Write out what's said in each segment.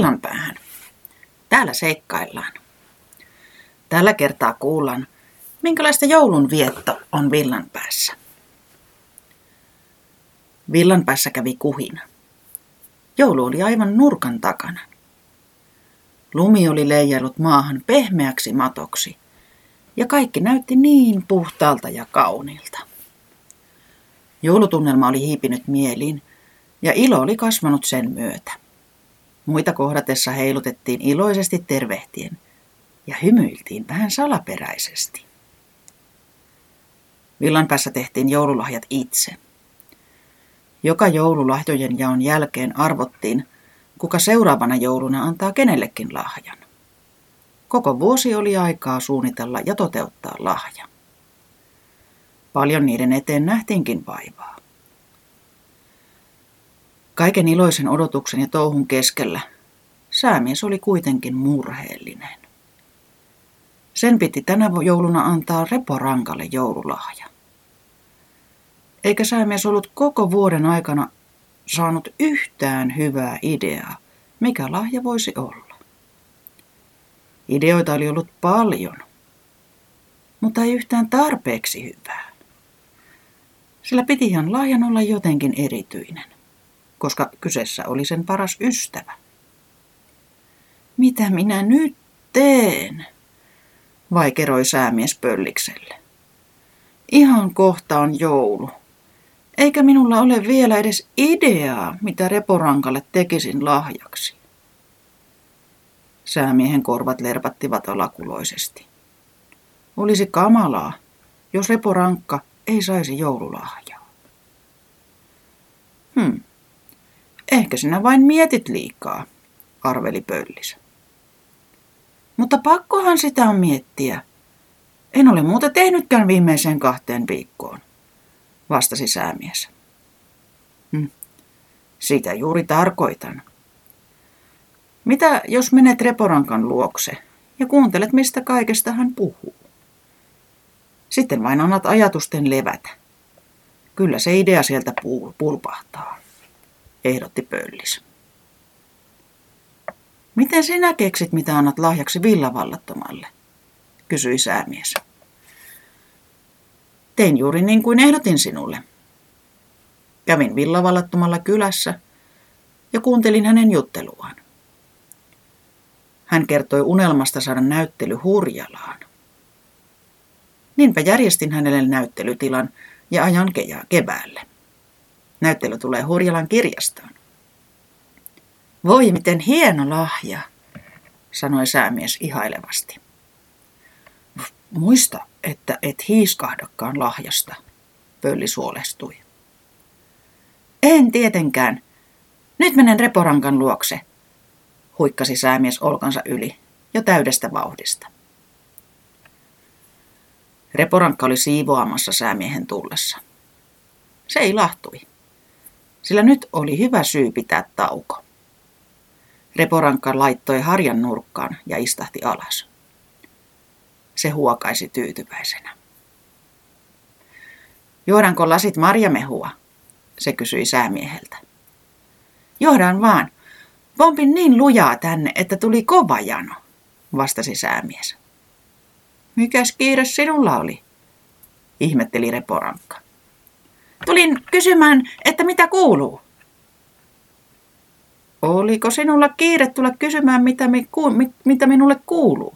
Tervetuloa Villanpäähän. Täällä seikkaillaan. Tällä kertaa kuullaan, minkälaista joulun vietto on Villanpäässä. Villanpäässä kävi kuhina. Joulu oli aivan nurkan takana. Lumi oli leijailut maahan pehmeäksi matoksi, ja kaikki näytti niin puhtaalta ja kauniilta. Joulutunnelma oli hiipinyt mieliin, ja ilo oli kasvanut sen myötä. Muita kohdatessa heilutettiin iloisesti tervehtien ja hymyiltiin vähän salaperäisesti. Villan päässä tehtiin joululahjat itse. Joka joululahjojen jaon jälkeen arvottiin, kuka seuraavana jouluna antaa kenellekin lahjan. Koko vuosi oli aikaa suunnitella ja toteuttaa lahja. Paljon niiden eteen nähtiinkin vaivaa. Kaiken iloisen odotuksen ja touhun keskellä säämies oli kuitenkin murheellinen. Sen piti tänä jouluna antaa Reporankalle joululahja. Eikä säämies ollut koko vuoden aikana saanut yhtään hyvää ideaa, mikä lahja voisi olla. Ideoita oli ollut paljon, mutta ei yhtään tarpeeksi hyvää. Sillä pitihan lahjan olla jotenkin erityinen koska kyseessä oli sen paras ystävä. Mitä minä nyt teen? Vaikeroi säämies pöllikselle. Ihan kohta on joulu. Eikä minulla ole vielä edes ideaa, mitä Reporankalle tekisin lahjaksi. Säämiehen korvat lerpattivat alakuloisesti. Olisi kamalaa, jos Reporankka ei saisi joululahjaa. Hmm. Ehkä sinä vain mietit liikaa, arveli pöllis. Mutta pakkohan sitä on miettiä. En ole muuta tehnytkään viimeiseen kahteen viikkoon, vastasi säämies. Hm. Sitä juuri tarkoitan. Mitä jos menet Reporankan luokse ja kuuntelet, mistä kaikesta hän puhuu? Sitten vain annat ajatusten levätä. Kyllä se idea sieltä pulpahtaa ehdotti Pöllis. Miten sinä keksit, mitä annat lahjaksi villavallattomalle? kysyi säämies. Tein juuri niin kuin ehdotin sinulle. Kävin villavallattomalla kylässä ja kuuntelin hänen jutteluaan. Hän kertoi unelmasta saada näyttely Hurjalaan. Niinpä järjestin hänelle näyttelytilan ja ajan keväälle. Näyttely tulee Hurjalan kirjastoon. Voi miten hieno lahja, sanoi säämies ihailevasti. Muista, että et hiiskahdakaan lahjasta, pölli suolestui. En tietenkään. Nyt menen Reporankan luokse, huikkasi säämies olkansa yli jo täydestä vauhdista. Reporankka oli siivoamassa säämiehen tullessa. Se ei lahtui sillä nyt oli hyvä syy pitää tauko. Reporankka laittoi harjan nurkkaan ja istahti alas. Se huokaisi tyytyväisenä. Juodanko lasit marjamehua? Se kysyi säämieheltä. Johdan vaan. Pompin niin lujaa tänne, että tuli kova jano, vastasi säämies. Mikäs kiire sinulla oli? ihmetteli Reporankka. Tulin kysymään, että mitä kuuluu. Oliko sinulla kiire tulla kysymään, mitä, mi, ku, mi, mitä minulle kuuluu?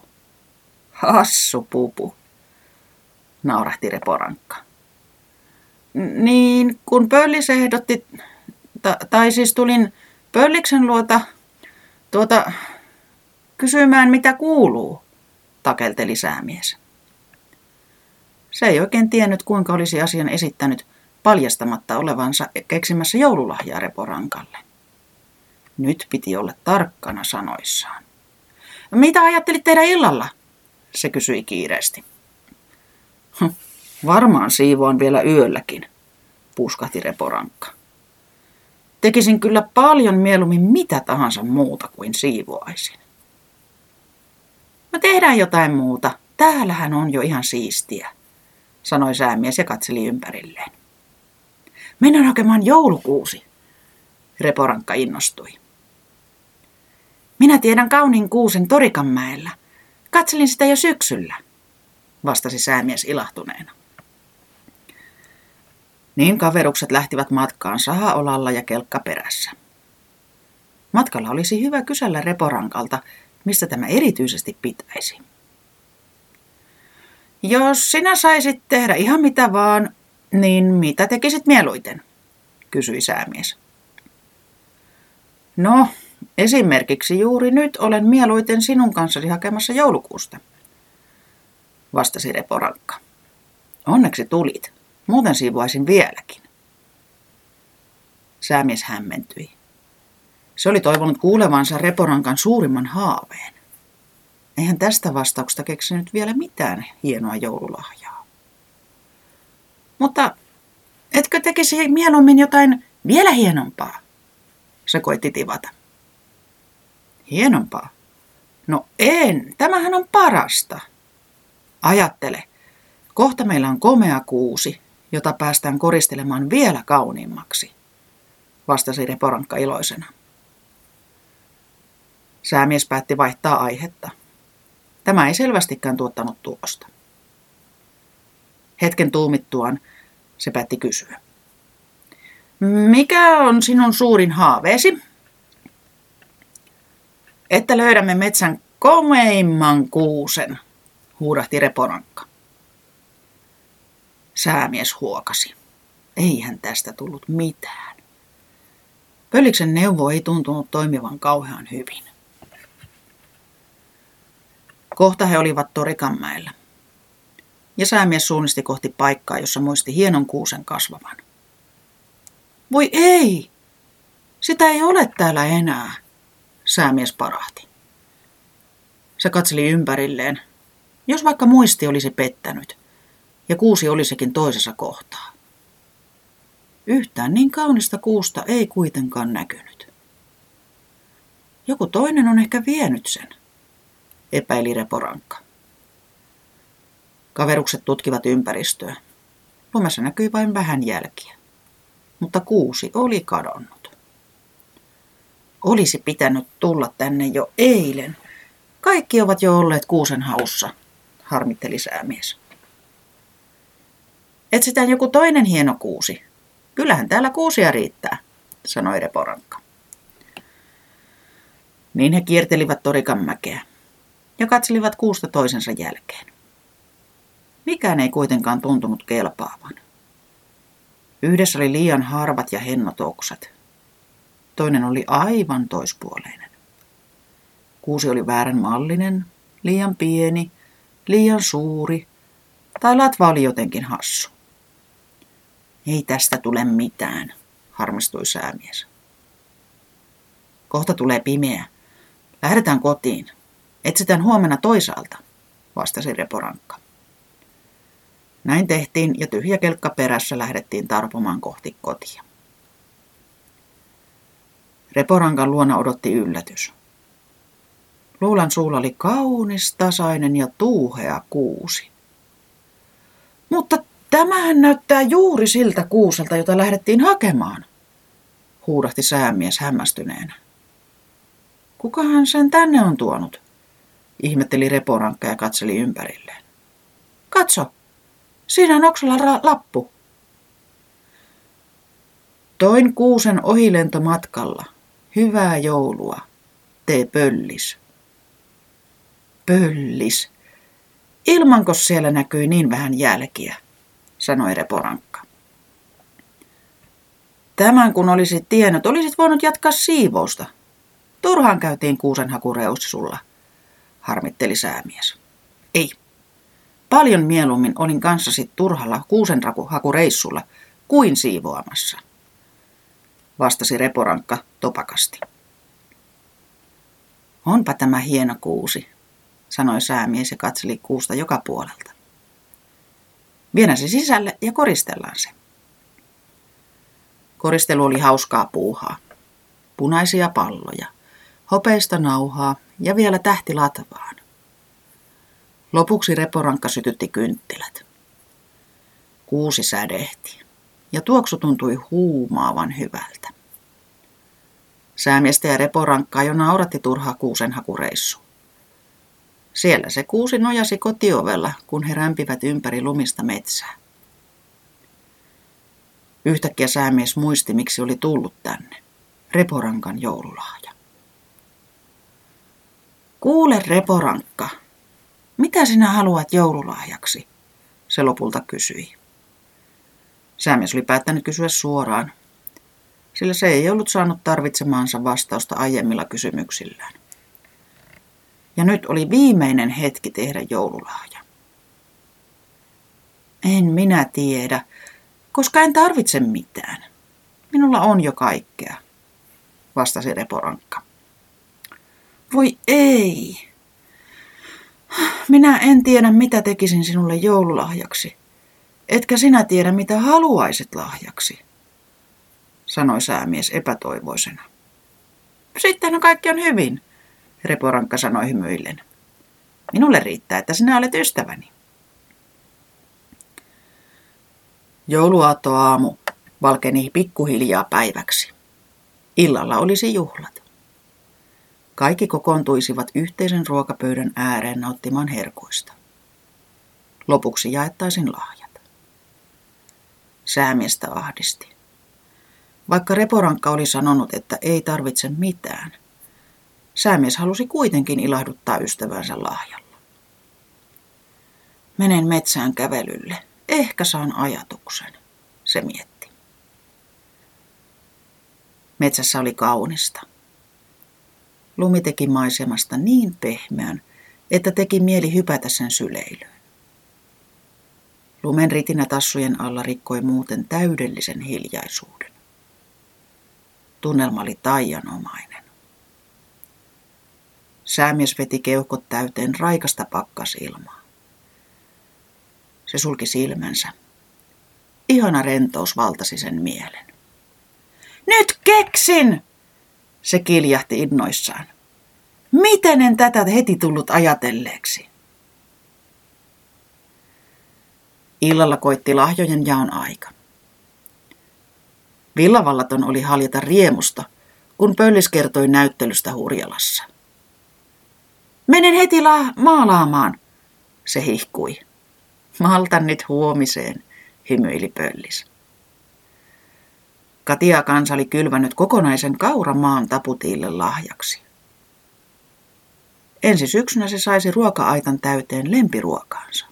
Hassu pupu, naurahti Reporankka. Niin, kun Pöllis ehdotti, ta, tai siis tulin Pölliksen luota, tuota, kysymään, mitä kuuluu, takelteli säämies. Se ei oikein tiennyt, kuinka olisi asian esittänyt, paljastamatta olevansa keksimässä joululahjaa Reporankalle. Nyt piti olla tarkkana sanoissaan. Mitä ajattelit tehdä illalla? Se kysyi kiireesti. Varmaan siivoan vielä yölläkin, puskahti Reporankka. Tekisin kyllä paljon mieluummin mitä tahansa muuta kuin siivoaisin. No tehdään jotain muuta. Täällähän on jo ihan siistiä, sanoi säämies ja katseli ympärilleen. Mennään hakemaan joulukuusi. Reporankka innostui. Minä tiedän kauniin kuusen Torikanmäellä. Katselin sitä jo syksyllä, vastasi säämies ilahtuneena. Niin kaverukset lähtivät matkaan sahaolalla ja kelkka perässä. Matkalla olisi hyvä kysellä Reporankalta, mistä tämä erityisesti pitäisi. Jos sinä saisit tehdä ihan mitä vaan, niin mitä tekisit mieluiten? kysyi säämies. No, esimerkiksi juuri nyt olen mieluiten sinun kanssasi hakemassa joulukuusta, vastasi Reporankka. Onneksi tulit, muuten siivoaisin vieläkin. Säämies hämmentyi. Se oli toivonut kuulevansa Reporankan suurimman haaveen. Eihän tästä vastauksesta keksinyt vielä mitään hienoa joululahjaa. Mutta etkö tekisi mieluummin jotain vielä hienompaa? Se koitti tivata. Hienompaa? No en, tämähän on parasta. Ajattele, kohta meillä on komea kuusi, jota päästään koristelemaan vielä kauniimmaksi, vastasi Reporankka iloisena. Säämies päätti vaihtaa aihetta. Tämä ei selvästikään tuottanut tulosta. Hetken tuumittuaan se päätti kysyä. Mikä on sinun suurin haaveesi? Että löydämme metsän komeimman kuusen, huudahti Reporankka. Säämies huokasi. Eihän tästä tullut mitään. Pölliksen neuvo ei tuntunut toimivan kauhean hyvin. Kohta he olivat Torikanmäellä. Ja säämies suunnisti kohti paikkaa, jossa muisti hienon kuusen kasvavan. Voi ei! Sitä ei ole täällä enää, säämies parahti. Se katseli ympärilleen, jos vaikka muisti olisi pettänyt, ja kuusi olisikin toisessa kohtaa. Yhtään niin kaunista kuusta ei kuitenkaan näkynyt. Joku toinen on ehkä vienyt sen – epäili Reporankka. Kaverukset tutkivat ympäristöä. Lumessa näkyi vain vähän jälkiä, mutta kuusi oli kadonnut. Olisi pitänyt tulla tänne jo eilen. Kaikki ovat jo olleet kuusen haussa, harmitteli säämies. Etsitään joku toinen hieno kuusi. Kyllähän täällä kuusia riittää, sanoi Reporankka. Niin he kiertelivät Torikanmäkeä ja katselivat kuusta toisensa jälkeen. Mikään ei kuitenkaan tuntunut kelpaavan. Yhdessä oli liian harvat ja hennot oksat. Toinen oli aivan toispuoleinen. Kuusi oli väärän mallinen, liian pieni, liian suuri, tai latva oli jotenkin hassu. Ei tästä tule mitään, harmistui säämies. Kohta tulee pimeä. Lähdetään kotiin. Etsitään huomenna toisaalta, vastasi Reporankka. Näin tehtiin ja tyhjä kelkka perässä lähdettiin tarpomaan kohti kotia. Reporankan luona odotti yllätys. Luulan suulla oli kaunis, tasainen ja tuuhea kuusi. Mutta tämähän näyttää juuri siltä kuuselta, jota lähdettiin hakemaan, huudahti säämies hämmästyneenä. Kukahan sen tänne on tuonut? ihmetteli reporankka ja katseli ympärilleen. Katso, siinä on oksalla ra- lappu. Toin kuusen ohilentomatkalla. Hyvää joulua. Tee pöllis. Pöllis. Ilmanko siellä näkyi niin vähän jälkiä, sanoi reporankka. Tämän kun olisit tiennyt, olisit voinut jatkaa siivousta. Turhaan käytiin kuusenhakureussulla harmitteli säämies. Ei. Paljon mieluummin olin kanssasi turhalla kuusenhakureissulla kuin siivoamassa, vastasi reporankka topakasti. Onpa tämä hieno kuusi, sanoi säämies ja katseli kuusta joka puolelta. Vienä se sisälle ja koristellaan se. Koristelu oli hauskaa puuhaa. Punaisia palloja, hopeista nauhaa ja vielä tähti latvaan. Lopuksi reporankka sytytti kynttilät. Kuusi sädehti ja tuoksu tuntui huumaavan hyvältä. Säämiestä ja reporankkaa jo nauratti turhaa kuusenhakureissu. Siellä se kuusi nojasi kotiovella, kun he rämpivät ympäri lumista metsää. Yhtäkkiä säämies muisti, miksi oli tullut tänne. Reporankan joululahja. Kuule, Reporankka, mitä sinä haluat joululahjaksi? Se lopulta kysyi. Säämies oli päättänyt kysyä suoraan, sillä se ei ollut saanut tarvitsemaansa vastausta aiemmilla kysymyksillään. Ja nyt oli viimeinen hetki tehdä joululahja. En minä tiedä, koska en tarvitse mitään. Minulla on jo kaikkea, vastasi Reporankka. Voi ei. Minä en tiedä, mitä tekisin sinulle joululahjaksi. Etkä sinä tiedä, mitä haluaisit lahjaksi, sanoi säämies epätoivoisena. Sitten kaikki on hyvin, Reporankka sanoi hymyillen. Minulle riittää, että sinä olet ystäväni. Jouluaattoaamu valkeni pikkuhiljaa päiväksi. Illalla olisi juhlat. Kaikki kokoontuisivat yhteisen ruokapöydän ääreen nauttimaan herkuista. Lopuksi jaettaisiin lahjat. Säämiestä ahdisti. Vaikka Reporankka oli sanonut, että ei tarvitse mitään, säämies halusi kuitenkin ilahduttaa ystävänsä lahjalla. Menen metsään kävelylle. Ehkä saan ajatuksen, se mietti. Metsässä oli kaunista. Lumi teki maisemasta niin pehmeän, että teki mieli hypätä sen syleilyyn. Lumen ritinä tassujen alla rikkoi muuten täydellisen hiljaisuuden. Tunnelma oli taianomainen. Säämies veti keuhkot täyteen raikasta pakkasilmaa. Se sulki silmänsä. Ihana rentous valtasi sen mielen. Nyt keksin! Se kiljahti innoissaan. Miten en tätä heti tullut ajatelleeksi? Illalla koitti lahjojen jaon aika. Villavallaton oli haljata riemusta, kun Pöllis kertoi näyttelystä Hurjalassa. Menen heti la- maalaamaan, se hihkui. Maltan nyt huomiseen, hymyili Pöllis. Katia kansa oli kylvänyt kokonaisen kauramaan taputiille lahjaksi. Ensi syksynä se saisi ruoka-aitan täyteen lempiruokaansa.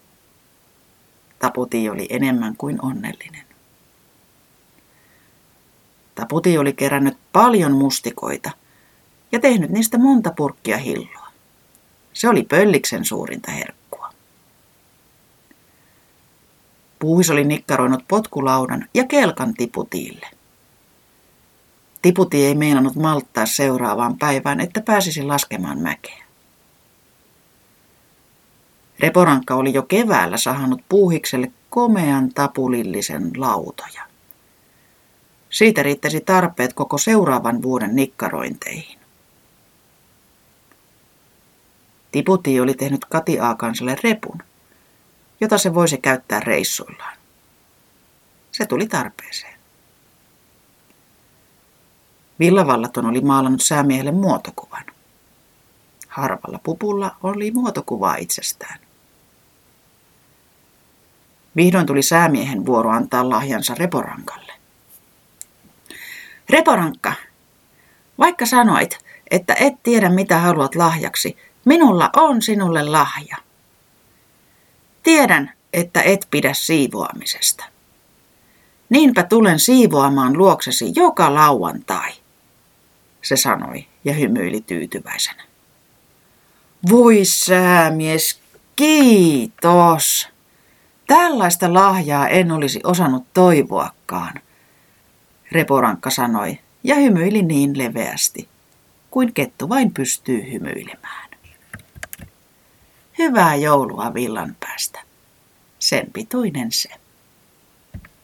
Taputi oli enemmän kuin onnellinen. Taputi oli kerännyt paljon mustikoita ja tehnyt niistä monta purkkia hilloa. Se oli pölliksen suurinta herkkua. Puuhis oli nikkaroinut potkulaudan ja kelkan tiputiille. Tiputi ei meinannut malttaa seuraavaan päivään, että pääsisi laskemaan mäkeä. Reporankka oli jo keväällä sahannut puuhikselle komean tapulillisen lautoja. Siitä riittäisi tarpeet koko seuraavan vuoden nikkarointeihin. Tiputi oli tehnyt Kati Aakansalle repun, jota se voisi käyttää reissuillaan. Se tuli tarpeeseen. Villavallaton oli maalannut säämiehelle muotokuvan. Harvalla pupulla oli muotokuva itsestään. Vihdoin tuli säämiehen vuoro antaa lahjansa Reporankalle. Reporankka, vaikka sanoit, että et tiedä mitä haluat lahjaksi, minulla on sinulle lahja. Tiedän, että et pidä siivoamisesta. Niinpä tulen siivoamaan luoksesi joka lauantai, se sanoi ja hymyili tyytyväisenä. Voi säämies, kiitos! Tällaista lahjaa en olisi osannut toivoakaan, Reporankka sanoi ja hymyili niin leveästi, kuin kettu vain pystyy hymyilemään. Hyvää joulua villan päästä. Sen pituinen se.